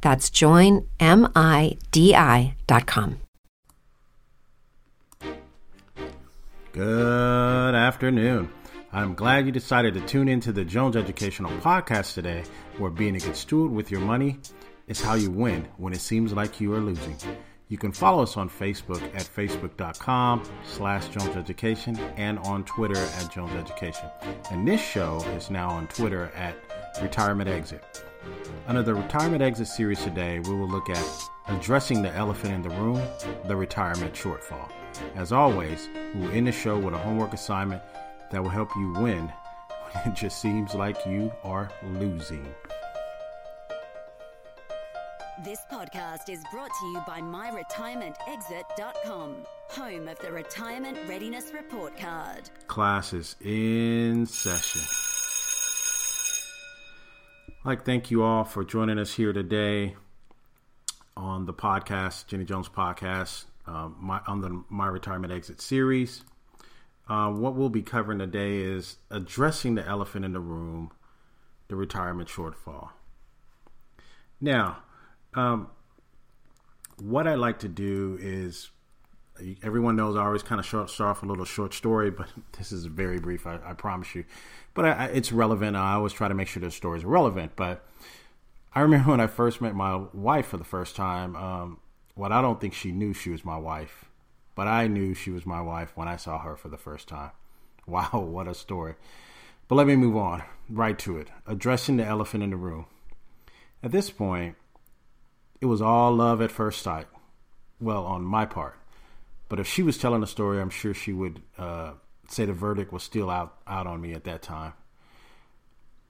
That's joinmidi.com. Good afternoon. I'm glad you decided to tune into the Jones Educational Podcast today, where being a good steward with your money is how you win when it seems like you are losing. You can follow us on Facebook at facebook.com slash Jones Education and on Twitter at Jones Education. And this show is now on Twitter at Retirement Exit. Under the Retirement Exit series today, we will look at addressing the elephant in the room, the retirement shortfall. As always, we will end the show with a homework assignment that will help you win when it just seems like you are losing. This podcast is brought to you by MyRetirementExit.com, home of the Retirement Readiness Report Card. Class is in session. Like thank you all for joining us here today on the podcast, Jenny Jones podcast uh, my, on the My Retirement Exit series. Uh, what we'll be covering today is addressing the elephant in the room, the retirement shortfall. Now, um, what I like to do is everyone knows I always kind of start off a little short story, but this is very brief, I, I promise you. But I, it's relevant. I always try to make sure the story is relevant. But I remember when I first met my wife for the first time. Um, what I don't think she knew she was my wife, but I knew she was my wife when I saw her for the first time. Wow, what a story. But let me move on right to it. Addressing the elephant in the room. At this point, it was all love at first sight. Well, on my part. But if she was telling a story, I'm sure she would uh, say the verdict was still out, out on me at that time.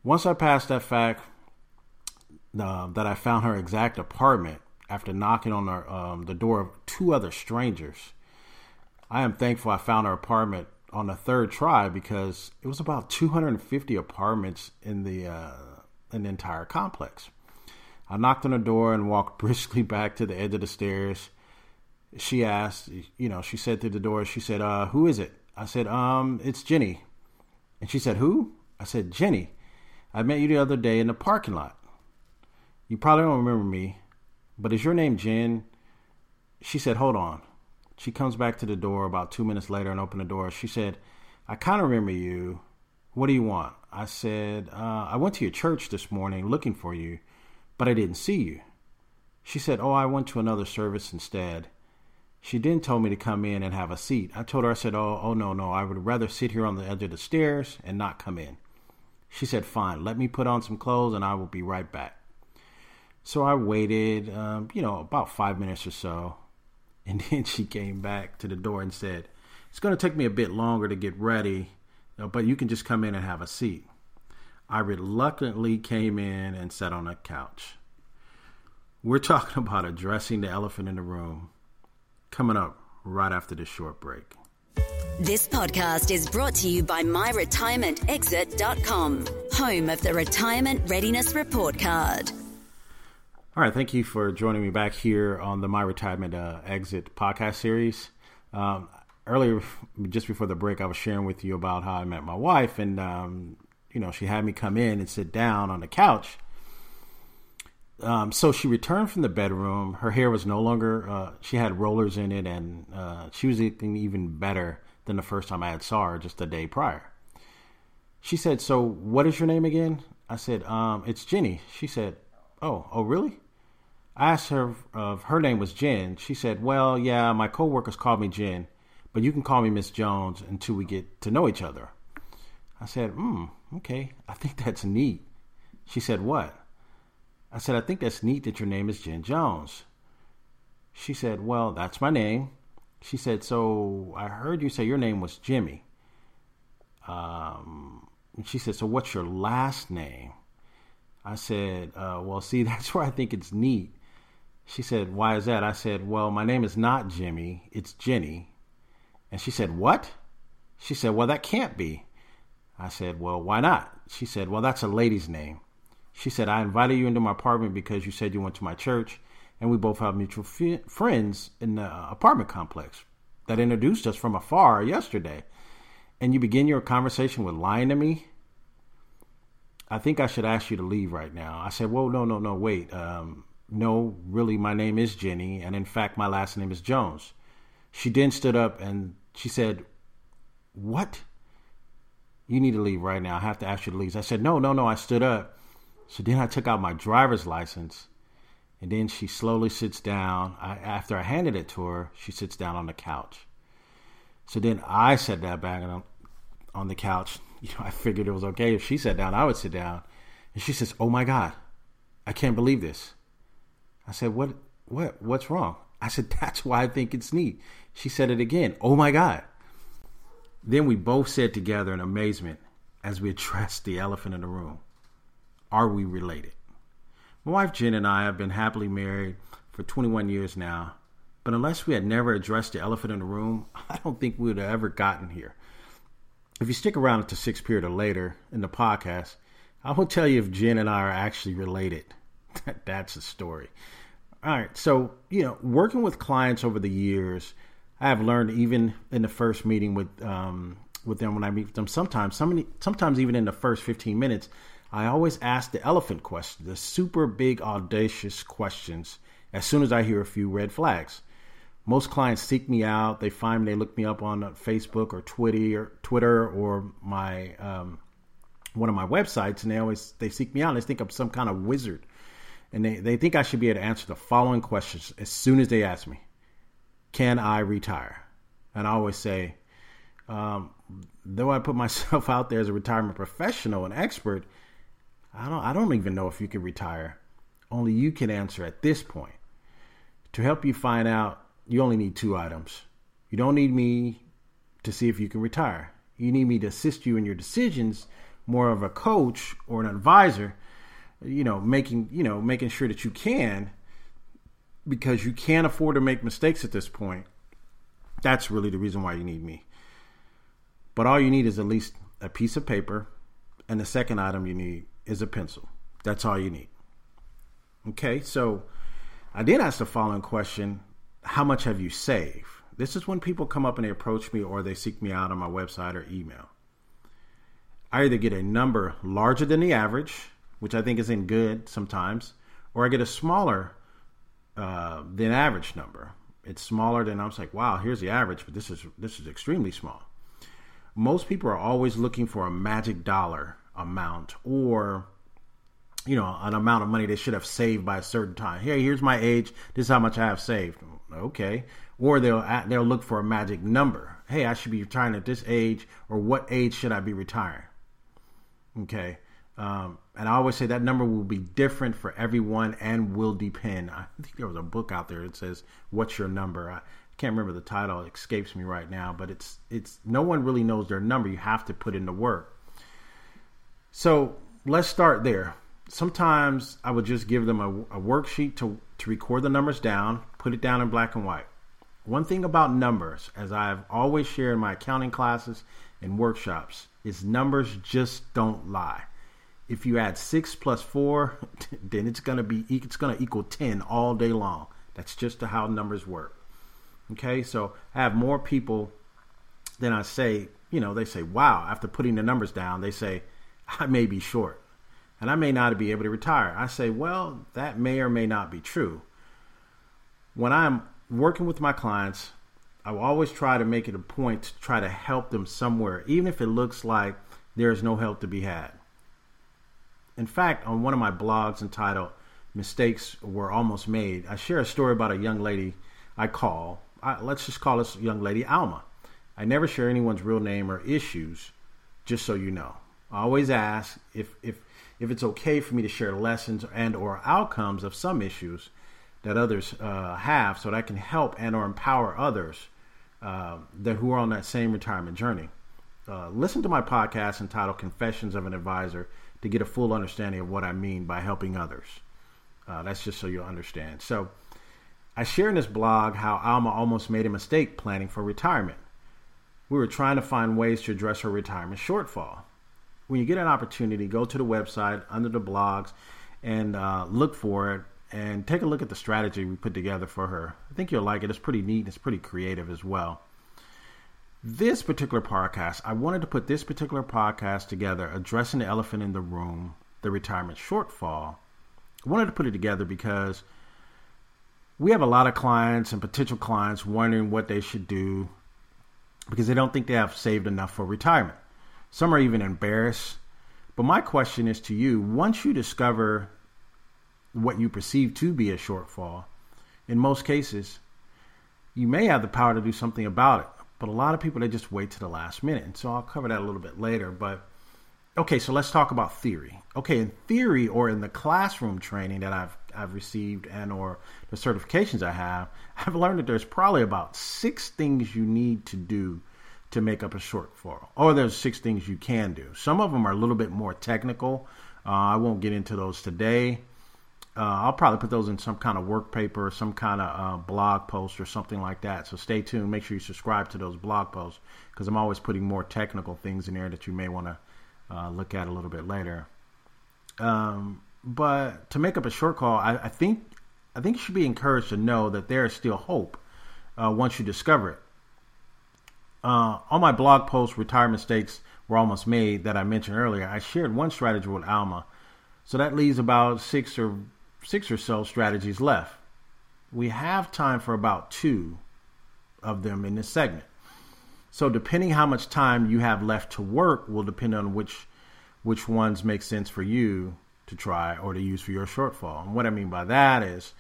Once I passed that fact uh, that I found her exact apartment, after knocking on our, um, the door of two other strangers. I am thankful I found her apartment on the third try because it was about 250 apartments in the uh, the entire complex. I knocked on the door and walked briskly back to the edge of the stairs. She asked, you know, she said through the door, she said, uh, "Who is it?" I said, "Um, it's Jenny." And she said, "Who?" I said, "Jenny. I met you the other day in the parking lot. You probably don't remember me, but is your name Jen? She said, Hold on. She comes back to the door about two minutes later and open the door. She said, I kind of remember you. What do you want? I said, uh, I went to your church this morning looking for you, but I didn't see you. She said, Oh, I went to another service instead. She then told me to come in and have a seat. I told her, I said, Oh, oh no, no, I would rather sit here on the edge of the stairs and not come in. She said, Fine, let me put on some clothes and I will be right back. So I waited, um, you know, about five minutes or so. And then she came back to the door and said, It's going to take me a bit longer to get ready, but you can just come in and have a seat. I reluctantly came in and sat on a couch. We're talking about addressing the elephant in the room. Coming up right after this short break. This podcast is brought to you by MyRetirementExit.com, home of the Retirement Readiness Report Card. All right, thank you for joining me back here on the My Retirement uh, Exit podcast series. Um, earlier, just before the break, I was sharing with you about how I met my wife, and um, you know, she had me come in and sit down on the couch. Um, so she returned from the bedroom. Her hair was no longer; uh, she had rollers in it, and uh, she was looking even better than the first time I had saw her just a day prior. She said, "So, what is your name again?" I said, um, "It's Jenny." She said, Oh, oh, really? I asked her if her name was Jen. She said, Well, yeah, my coworkers call me Jen, but you can call me Miss Jones until we get to know each other. I said, Hmm, okay, I think that's neat. She said, What? I said, I think that's neat that your name is Jen Jones. She said, Well, that's my name. She said, So I heard you say your name was Jimmy. Um, and she said, So what's your last name? I said, uh, Well, see, that's where I think it's neat. She said, Why is that? I said, Well, my name is not Jimmy, it's Jenny. And she said, What? She said, Well, that can't be. I said, Well, why not? She said, Well, that's a lady's name. She said, I invited you into my apartment because you said you went to my church, and we both have mutual friends in the apartment complex that introduced us from afar yesterday. And you begin your conversation with lying to me? I think I should ask you to leave right now. I said, Whoa, no, no, no, wait. Um, no, really, my name is Jenny, and in fact, my last name is Jones. She then stood up and she said, What? You need to leave right now. I have to ask you to leave. I said, No, no, no. I stood up. So then I took out my driver's license, and then she slowly sits down. I, after I handed it to her, she sits down on the couch. So then I sat down back on, on the couch. You know, I figured it was okay if she sat down, I would sit down. And she says, "Oh my God, I can't believe this." I said, "What? What? What's wrong?" I said, "That's why I think it's neat." She said it again. "Oh my God." Then we both said together in amazement as we addressed the elephant in the room Are we related? My wife Jen and I have been happily married for 21 years now, but unless we had never addressed the elephant in the room, I don't think we would have ever gotten here. If you stick around to sixth period or later in the podcast, I will tell you if Jen and I are actually related. That's a story. All right. So, you know, working with clients over the years, I have learned even in the first meeting with um, with them when I meet them. Sometimes, somebody, sometimes even in the first fifteen minutes, I always ask the elephant question, the super big audacious questions. As soon as I hear a few red flags, most clients seek me out. They find me. They look me up on Facebook or Twitter, or Twitter, or my um, one of my websites, and they always they seek me out. They think I'm some kind of wizard, and they they think I should be able to answer the following questions as soon as they ask me: Can I retire? And I always say, um, though I put myself out there as a retirement professional and expert, I don't I don't even know if you can retire. Only you can answer at this point. To help you find out you only need two items. You don't need me to see if you can retire. You need me to assist you in your decisions, more of a coach or an advisor, you know, making, you know, making sure that you can because you can't afford to make mistakes at this point. That's really the reason why you need me. But all you need is at least a piece of paper, and the second item you need is a pencil. That's all you need. Okay, so I did ask the following question how much have you saved? This is when people come up and they approach me or they seek me out on my website or email. I either get a number larger than the average, which I think is in good sometimes, or I get a smaller uh, than average number. It's smaller than I was like, wow, here's the average, but this is this is extremely small. Most people are always looking for a magic dollar amount or you know an amount of money they should have saved by a certain time. Hey, here's my age. This is how much I have saved okay. Or they'll they'll look for a magic number. Hey, I should be retiring at this age, or what age should I be retiring? Okay. Um, and I always say that number will be different for everyone and will depend. I think there was a book out there that says, "What's your number?" I can't remember the title; it escapes me right now. But it's it's no one really knows their number. You have to put in the work. So let's start there. Sometimes I would just give them a, a worksheet to to record the numbers down, put it down in black and white. One thing about numbers, as I've always shared in my accounting classes and workshops, is numbers just don't lie. If you add six plus four, then it's gonna be it's gonna equal ten all day long. That's just how numbers work. Okay, so I have more people than I say. You know, they say, "Wow!" After putting the numbers down, they say, "I may be short." and I may not be able to retire. I say, well, that may or may not be true. When I'm working with my clients, I will always try to make it a point to try to help them somewhere, even if it looks like there's no help to be had. In fact, on one of my blogs entitled mistakes were almost made. I share a story about a young lady I call. I, let's just call this young lady Alma. I never share anyone's real name or issues, just so you know. Always ask if if if it's okay for me to share lessons and or outcomes of some issues that others uh, have, so that I can help and or empower others uh, that who are on that same retirement journey. Uh, listen to my podcast entitled "Confessions of an Advisor" to get a full understanding of what I mean by helping others. Uh, that's just so you'll understand. So, I share in this blog how Alma almost made a mistake planning for retirement. We were trying to find ways to address her retirement shortfall. When you get an opportunity, go to the website under the blogs and uh, look for it and take a look at the strategy we put together for her. I think you'll like it. It's pretty neat. It's pretty creative as well. This particular podcast, I wanted to put this particular podcast together addressing the elephant in the room, the retirement shortfall. I wanted to put it together because we have a lot of clients and potential clients wondering what they should do because they don't think they have saved enough for retirement. Some are even embarrassed. But my question is to you once you discover what you perceive to be a shortfall, in most cases, you may have the power to do something about it. But a lot of people, they just wait to the last minute. And so I'll cover that a little bit later. But okay, so let's talk about theory. Okay, in theory or in the classroom training that I've I've received and or the certifications I have, I've learned that there's probably about six things you need to do to make up a shortfall. Or there's six things you can do. Some of them are a little bit more technical. Uh, I won't get into those today uh, I'll probably put those in some kind of work paper or some kind of uh, blog post or something like that. So stay tuned. Make sure you subscribe to those blog posts because I'm always putting more technical things in there that you may want to uh, look at a little bit later. Um, but to make up a shortfall, I, I, think I think you should be encouraged to know that there is still hope uh, once you discover it. Uh, on my blog post, retirement mistakes were almost made that I mentioned earlier. I shared one strategy with Alma. So that leaves about six or six or so strategies left. We have time for about two of them in this segment. So depending how much time you have left to work will depend on which which ones make sense for you to try or to use for your shortfall. And what I mean by that is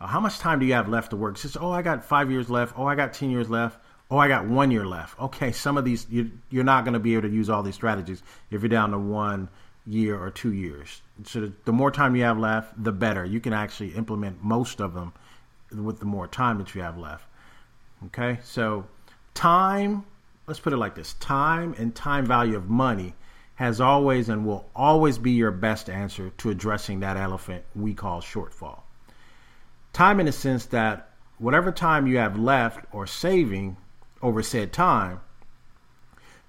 uh, how much time do you have left to work? It's just, oh, I got five years left. Oh, I got 10 years left. Oh, I got one year left. Okay, some of these, you, you're not going to be able to use all these strategies if you're down to one year or two years. So the more time you have left, the better. You can actually implement most of them with the more time that you have left. Okay, so time, let's put it like this time and time value of money has always and will always be your best answer to addressing that elephant we call shortfall. Time, in the sense that whatever time you have left or saving over said time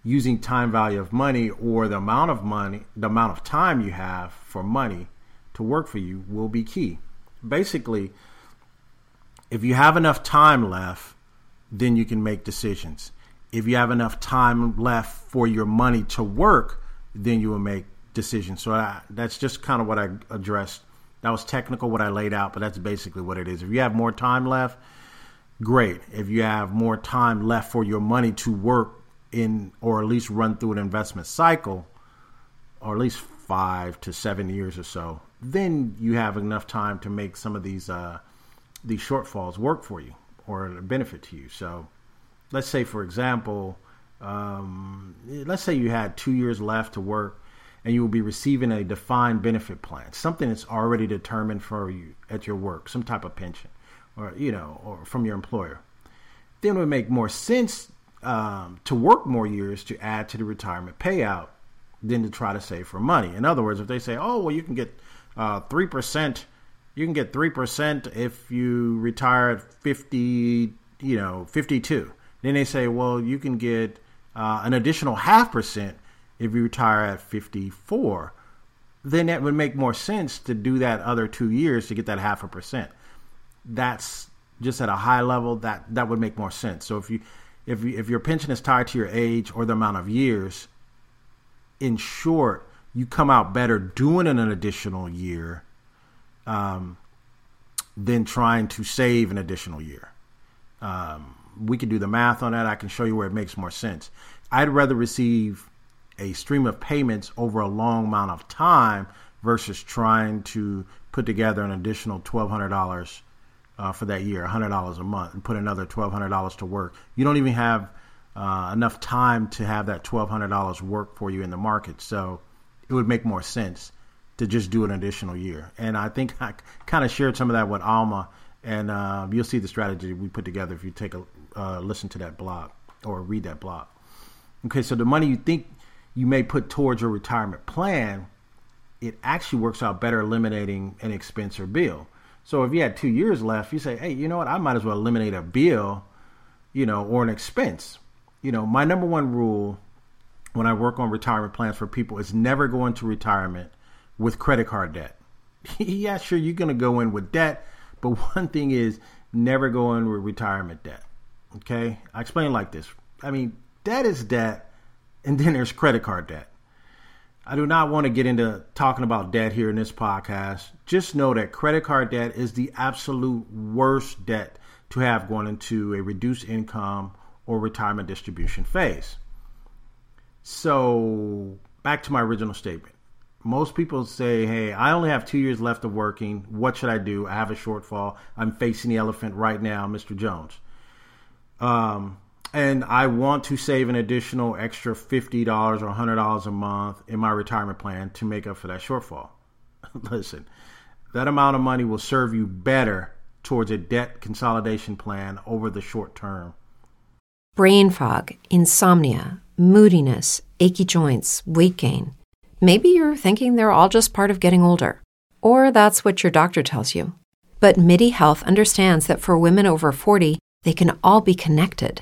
using time value of money or the amount of money, the amount of time you have for money to work for you will be key. Basically, if you have enough time left, then you can make decisions. If you have enough time left for your money to work, then you will make decisions. So I, that's just kind of what I addressed. That was technical what I laid out, but that's basically what it is. If you have more time left, great. If you have more time left for your money to work, in or at least run through an investment cycle or at least five to seven years or so then you have enough time to make some of these uh, these shortfalls work for you or benefit to you so let's say for example um, let's say you had two years left to work and you will be receiving a defined benefit plan something that's already determined for you at your work some type of pension or you know or from your employer then it would make more sense um, to work more years to add to the retirement payout than to try to save for money. In other words, if they say, "Oh, well, you can get uh, three uh, percent, you can get three percent if you retire at fifty, you know, fifty-two," then they say, "Well, you can get uh, an additional half percent if you retire at fifty-four." Then that would make more sense to do that other two years to get that half a percent. That's just at a high level that that would make more sense. So if you if if your pension is tied to your age or the amount of years, in short, you come out better doing an additional year um, than trying to save an additional year. Um, we can do the math on that. I can show you where it makes more sense. I'd rather receive a stream of payments over a long amount of time versus trying to put together an additional twelve hundred dollars uh, for that year, hundred dollars a month, and put another twelve hundred dollars to work. You don't even have uh, enough time to have that twelve hundred dollars work for you in the market. So it would make more sense to just do an additional year. And I think I kind of shared some of that with Alma, and uh, you'll see the strategy we put together if you take a uh, listen to that blog or read that blog. Okay, so the money you think you may put towards your retirement plan, it actually works out better eliminating an expense or bill. So if you had two years left, you say, hey, you know what? I might as well eliminate a bill, you know, or an expense. You know, my number one rule when I work on retirement plans for people is never go into retirement with credit card debt. yeah, sure, you're going to go in with debt, but one thing is never go in with retirement debt. Okay? I explain like this. I mean, debt is debt, and then there's credit card debt. I do not want to get into talking about debt here in this podcast. Just know that credit card debt is the absolute worst debt to have going into a reduced income or retirement distribution phase. So, back to my original statement. Most people say, Hey, I only have two years left of working. What should I do? I have a shortfall. I'm facing the elephant right now, Mr. Jones. Um, and I want to save an additional extra $50 or $100 a month in my retirement plan to make up for that shortfall. Listen, that amount of money will serve you better towards a debt consolidation plan over the short term. Brain fog, insomnia, moodiness, achy joints, weight gain. Maybe you're thinking they're all just part of getting older, or that's what your doctor tells you. But MIDI Health understands that for women over 40, they can all be connected.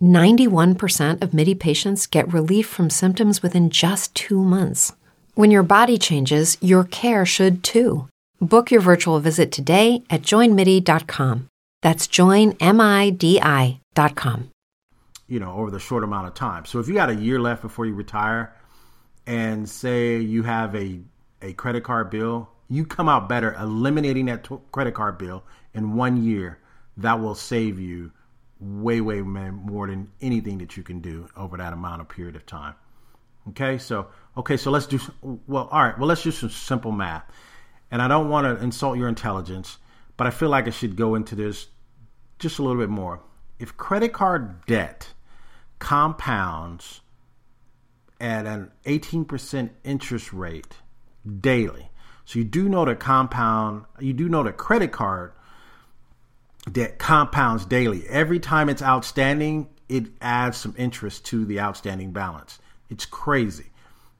91% of MIDI patients get relief from symptoms within just two months. When your body changes, your care should too. Book your virtual visit today at joinmidi.com. That's joinmidi.com. You know, over the short amount of time. So if you got a year left before you retire and say you have a, a credit card bill, you come out better eliminating that t- credit card bill in one year. That will save you way, way more than anything that you can do over that amount of period of time. Okay, so okay, so let's do well. All right, well, let's do some simple math. And I don't want to insult your intelligence, but I feel like I should go into this just a little bit more. If credit card debt compounds at an 18% interest rate daily, so you do know that compound, you do know that credit card that compounds daily. Every time it's outstanding, it adds some interest to the outstanding balance. It's crazy.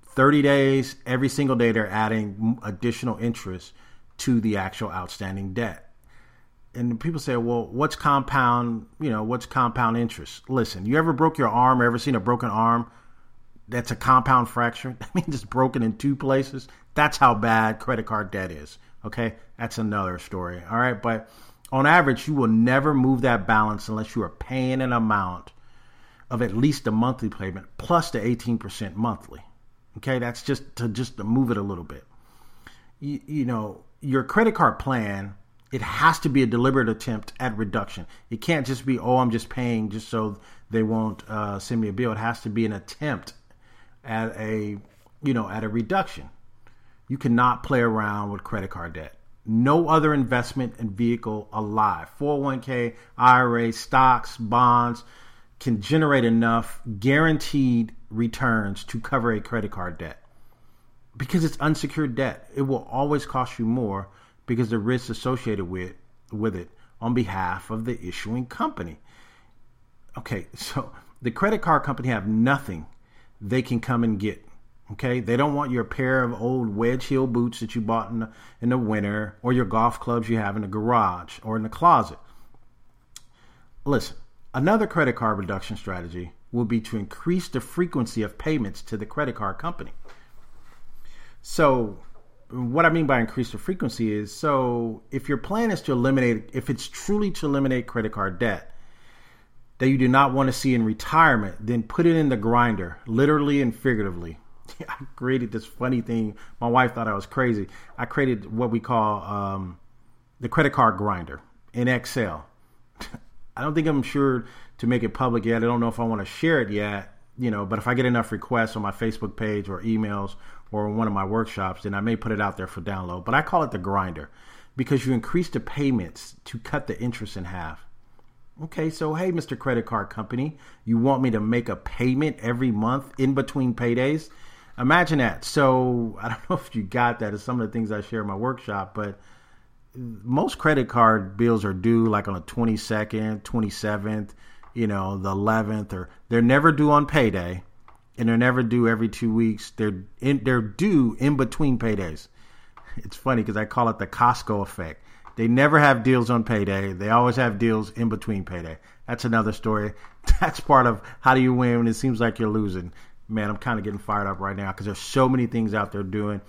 30 days, every single day, they're adding additional interest to the actual outstanding debt. And people say, well, what's compound, you know, what's compound interest? Listen, you ever broke your arm ever seen a broken arm? That's a compound fracture. That means it's broken in two places. That's how bad credit card debt is. Okay. That's another story. All right. But on average, you will never move that balance unless you are paying an amount of at least a monthly payment plus the 18% monthly. Okay, that's just to just to move it a little bit. You, you know, your credit card plan, it has to be a deliberate attempt at reduction. It can't just be, oh, I'm just paying just so they won't uh, send me a bill. It has to be an attempt at a, you know, at a reduction. You cannot play around with credit card debt no other investment and vehicle alive. 401k ira stocks bonds can generate enough guaranteed returns to cover a credit card debt. Because it's unsecured debt it will always cost you more because the risks associated with with it on behalf of the issuing company. Okay so the credit card company have nothing they can come and get Okay, they don't want your pair of old wedge heel boots that you bought in the, in the winter or your golf clubs you have in the garage or in the closet. Listen, another credit card reduction strategy will be to increase the frequency of payments to the credit card company. So, what I mean by increase the frequency is so if your plan is to eliminate, if it's truly to eliminate credit card debt that you do not want to see in retirement, then put it in the grinder, literally and figuratively. I created this funny thing. My wife thought I was crazy. I created what we call um, the credit card grinder in Excel. I don't think I'm sure to make it public yet. I don't know if I want to share it yet, you know, but if I get enough requests on my Facebook page or emails or one of my workshops, then I may put it out there for download. But I call it the grinder because you increase the payments to cut the interest in half. Okay, so hey, Mr. Credit Card Company, you want me to make a payment every month in between paydays? Imagine that. So I don't know if you got that. It's some of the things I share in my workshop, but most credit card bills are due like on the 22nd, 27th, you know, the 11th, or they're never due on payday and they're never due every two weeks. They're in, they're due in between paydays. It's funny because I call it the Costco effect. They never have deals on payday. They always have deals in between payday. That's another story. That's part of how do you win when it seems like you're losing. Man, I'm kind of getting fired up right now because there's so many things out there doing.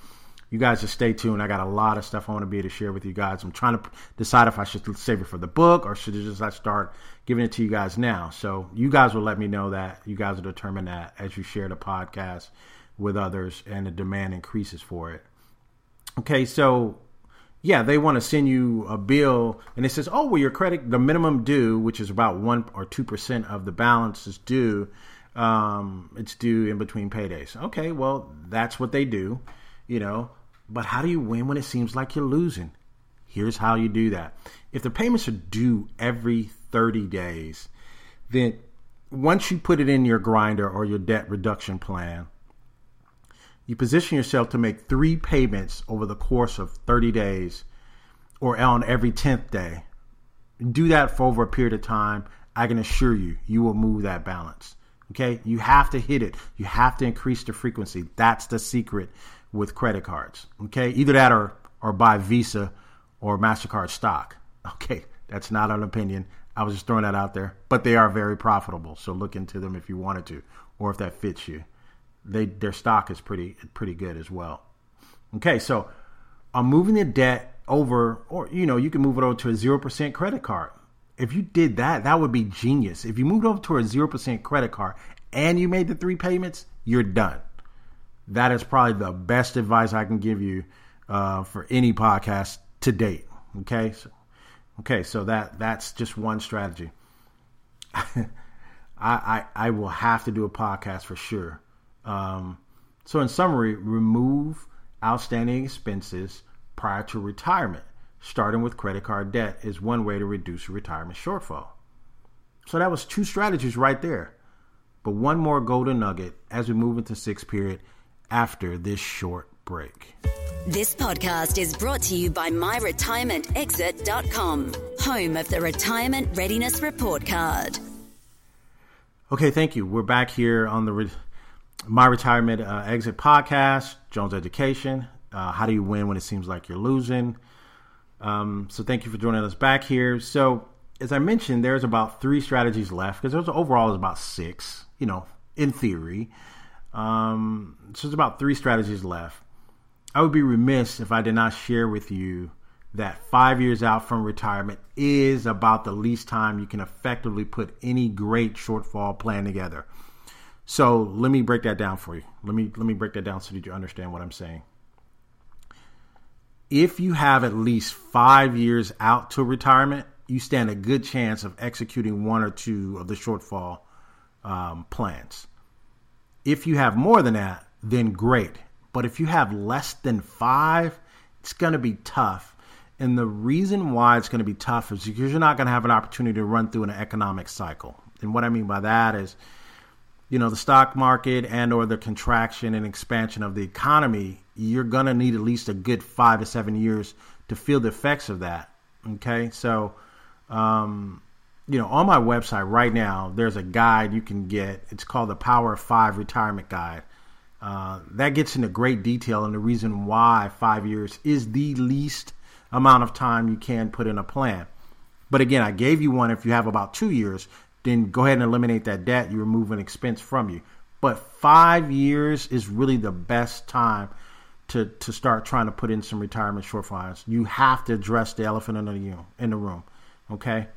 You guys just stay tuned. I got a lot of stuff I want to be able to share with you guys. I'm trying to decide if I should save it for the book or should I just start giving it to you guys now. So you guys will let me know that. You guys will determine that as you share the podcast with others and the demand increases for it. Okay, so yeah, they want to send you a bill and it says, oh, well, your credit, the minimum due, which is about one or 2% of the balance is due. Um, it's due in between paydays. Okay, well, that's what they do, you know. But how do you win when it seems like you're losing? Here's how you do that. If the payments are due every 30 days, then once you put it in your grinder or your debt reduction plan, you position yourself to make three payments over the course of 30 days or on every 10th day. Do that for over a period of time. I can assure you, you will move that balance. Okay. You have to hit it. You have to increase the frequency. That's the secret with credit cards. Okay. Either that or, or buy Visa or MasterCard stock. Okay. That's not an opinion. I was just throwing that out there, but they are very profitable. So look into them if you wanted to, or if that fits you. They their stock is pretty pretty good as well. Okay, so I'm moving the debt over, or you know, you can move it over to a zero percent credit card. If you did that, that would be genius. If you moved over to a zero percent credit card and you made the three payments, you're done. That is probably the best advice I can give you uh, for any podcast to date. Okay, so Okay, so that that's just one strategy. I, I, I will have to do a podcast for sure. Um, so in summary, remove outstanding expenses prior to retirement. Starting with credit card debt is one way to reduce your retirement shortfall. So that was two strategies right there. But one more golden nugget as we move into sixth period after this short break. This podcast is brought to you by MyRetirementExit.com, home of the Retirement Readiness Report Card. Okay, thank you. We're back here on the Re- My Retirement uh, Exit podcast, Jones Education. Uh, how do you win when it seems like you're losing? Um, so, thank you for joining us back here. So, as I mentioned, there's about three strategies left because there's overall is about six, you know, in theory. Um, so, there's about three strategies left. I would be remiss if I did not share with you that five years out from retirement is about the least time you can effectively put any great shortfall plan together. So let me break that down for you. Let me let me break that down so that you understand what I'm saying. If you have at least five years out to retirement, you stand a good chance of executing one or two of the shortfall um, plans. If you have more than that, then great. But if you have less than five, it's going to be tough. And the reason why it's going to be tough is because you're not going to have an opportunity to run through an economic cycle. And what I mean by that is, you know, the stock market and or the contraction and expansion of the economy, you're to need at least a good five to seven years to feel the effects of that. Okay. So, um, you know, on my website right now, there's a guide you can get. It's called the Power of Five Retirement Guide. Uh, that gets into great detail and the reason why five years is the least amount of time you can put in a plan. But again, I gave you one if you have about two years, then go ahead and eliminate that debt. You remove an expense from you. But five years is really the best time to to start trying to put in some retirement shortfalls. You have to address the elephant in the room. in the room. Okay,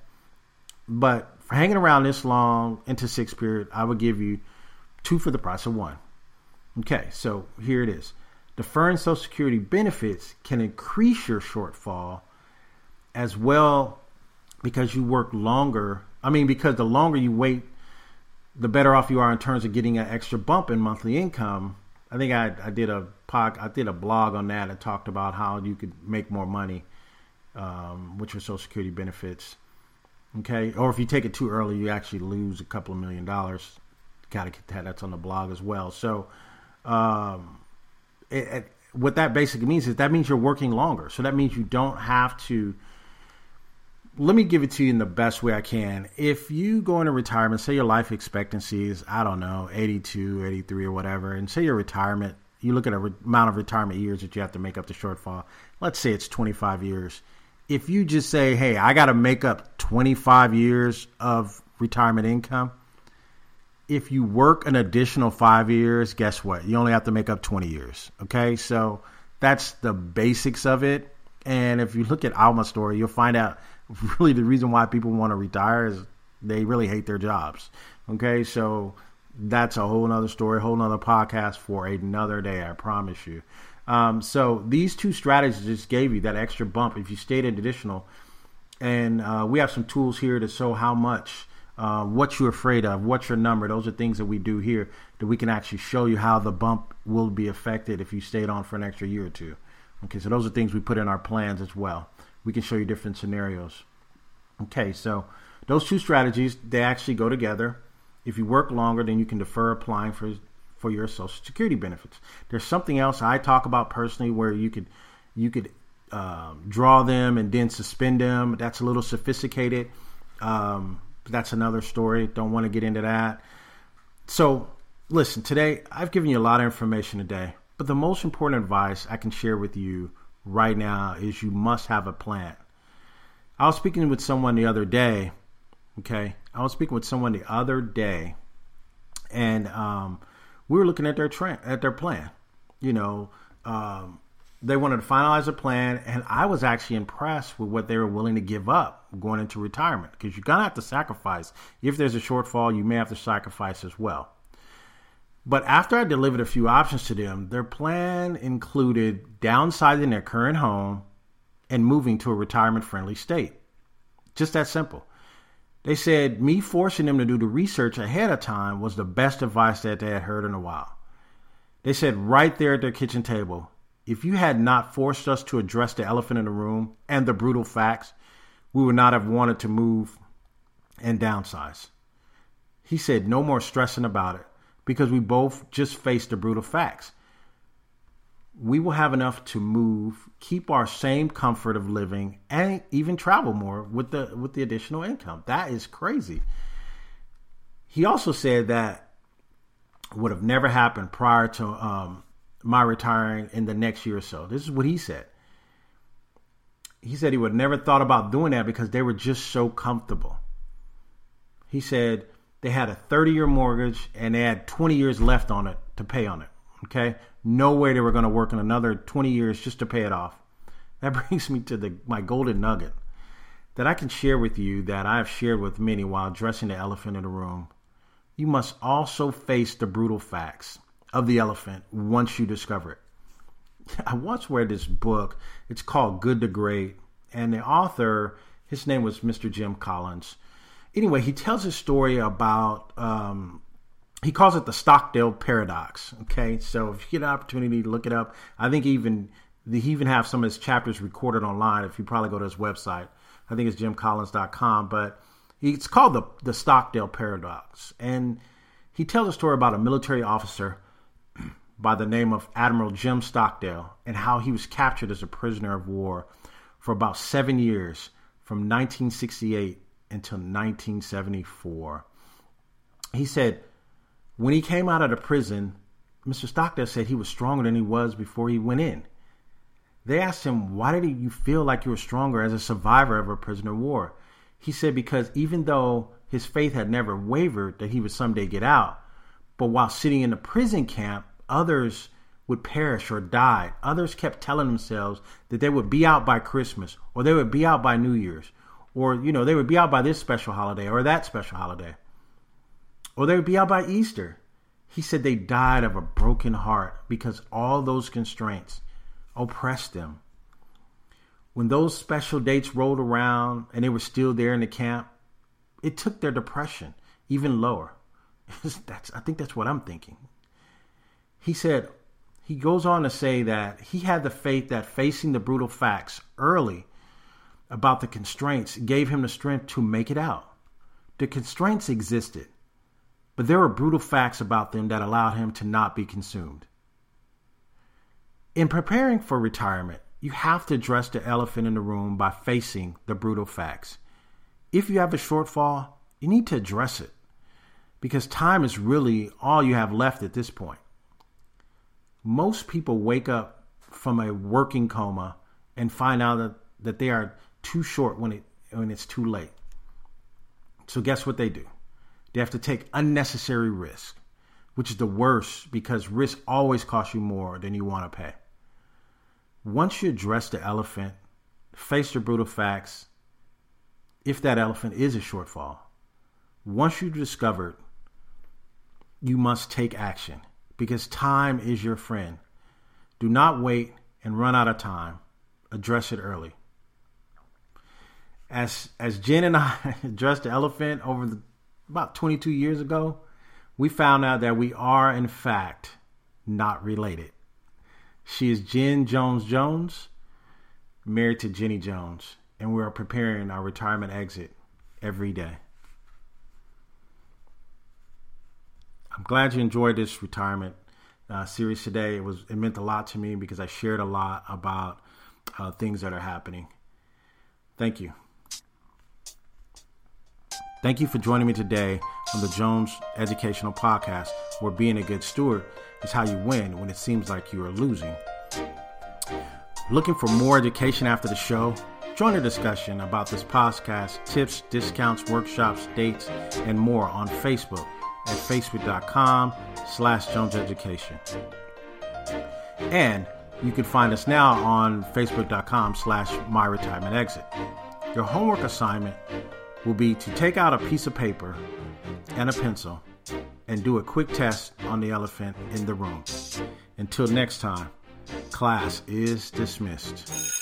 but for hanging around this long into sixth period, I would give you two for the price of one. Okay, so here it is. Deferring Social Security benefits can increase your shortfall as well because you work longer. I mean, because the longer you wait, the better off you are in terms of getting an extra bump in monthly income. I think I, I did a pod, I did a blog on that and talked about how you could make more money um, with your Social Security benefits. Okay, or if you take it too early, you actually lose a couple of million dollars. Got to get that. That's on the blog as well. So, um, it, it, what that basically means is that means you're working longer. So that means you don't have to. Let me give it to you in the best way I can. If you go into retirement, say your life expectancy is, I don't know, 82, 83 or whatever, and say your retirement, you look at a re- amount of retirement years that you have to make up the shortfall. Let's say it's 25 years if you just say, hey, I got to make up 25 years of retirement income, if you work an additional five years, guess what? You only have to make up 20 years. Okay. So that's the basics of it. And if you look at Alma's story, you'll find out really the reason why people want to retire is they really hate their jobs. Okay. So that's a whole nother story, whole nother podcast for another day, I promise you. Um, so these two strategies just gave you that extra bump if you stayed in additional. And uh, we have some tools here to show how much, uh, what you're afraid of, what's your number. Those are things that we do here that we can actually show you how the bump will be affected if you stayed on for an extra year or two. Okay, so those are things we put in our plans as well. We can show you different scenarios. Okay, so those two strategies, they actually go together. If you work longer, then you can defer applying for for your Social Security benefits. There's something else I talk about personally where you could you could um, draw them and then suspend them. That's a little sophisticated. Um, that's another story. Don't want to get into that. So, listen, today I've given you a lot of information today, but the most important advice I can share with you right now is you must have a plan. I was speaking with someone the other day. Okay, I was speaking with someone the other day, and um, we were looking at their at their plan. You know, um, they wanted to finalize a plan, and I was actually impressed with what they were willing to give up going into retirement because you're gonna have to sacrifice. If there's a shortfall, you may have to sacrifice as well. But after I delivered a few options to them, their plan included downsizing their current home and moving to a retirement friendly state. Just that simple. They said me forcing them to do the research ahead of time was the best advice that they had heard in a while. They said right there at their kitchen table, if you had not forced us to address the elephant in the room and the brutal facts, we would not have wanted to move and downsize. He said, no more stressing about it because we both just faced the brutal facts we will have enough to move, keep our same comfort of living, and even travel more with the with the additional income. That is crazy. He also said that would have never happened prior to um, my retiring in the next year or so. This is what he said. He said he would never thought about doing that because they were just so comfortable. He said they had a 30 year mortgage and they had 20 years left on it to pay on it. Okay. No way they were going to work in another 20 years just to pay it off. That brings me to the, my golden nugget that I can share with you that I have shared with many while addressing the elephant in the room. You must also face the brutal facts of the elephant once you discover it. I once read this book. It's called Good to Great, and the author, his name was Mr. Jim Collins. Anyway, he tells a story about um, he calls it the Stockdale paradox. Okay, so if you get an opportunity to look it up, I think even he even have some of his chapters recorded online. If you probably go to his website, I think it's jimcollins.com. But it's called the the Stockdale paradox, and he tells a story about a military officer by the name of Admiral Jim Stockdale and how he was captured as a prisoner of war for about seven years, from 1968 until 1974. He said when he came out of the prison, Mr. Stockdale said he was stronger than he was before he went in. They asked him, Why did you feel like you were stronger as a survivor of a prisoner of war? He said, Because even though his faith had never wavered that he would someday get out, but while sitting in the prison camp, others would perish or die. Others kept telling themselves that they would be out by Christmas or they would be out by New Year's or, you know, they would be out by this special holiday or that special holiday or they would be out by Easter. He said they died of a broken heart because all those constraints oppressed them. When those special dates rolled around and they were still there in the camp, it took their depression even lower. that's, I think that's what I'm thinking. He said, he goes on to say that he had the faith that facing the brutal facts early about the constraints gave him the strength to make it out. The constraints existed, but there were brutal facts about them that allowed him to not be consumed. In preparing for retirement, you have to address the elephant in the room by facing the brutal facts. If you have a shortfall, you need to address it because time is really all you have left at this point. Most people wake up from a working coma and find out that, that they are too short when it when it's too late. So guess what they do? They have to take unnecessary risk, which is the worst because risk always costs you more than you want to pay. Once you address the elephant, face the brutal facts, if that elephant is a shortfall, once you've discovered, you must take action because time is your friend. Do not wait and run out of time. Address it early. As as Jen and I addressed the elephant over the, about 22 years ago, we found out that we are in fact not related. She is Jen Jones Jones, married to Jenny Jones, and we are preparing our retirement exit every day. I'm glad you enjoyed this retirement uh, series today. It was it meant a lot to me because I shared a lot about uh, things that are happening. Thank you. Thank you for joining me today on the Jones Educational Podcast, where being a good steward is how you win when it seems like you are losing. Looking for more education after the show? Join the discussion about this podcast, tips, discounts, workshops, dates, and more on Facebook at facebook.com slash Jones Education. And you can find us now on facebook.com slash my retirement exit. Your homework assignment will be to take out a piece of paper and a pencil and do a quick test on the elephant in the room. Until next time, class is dismissed.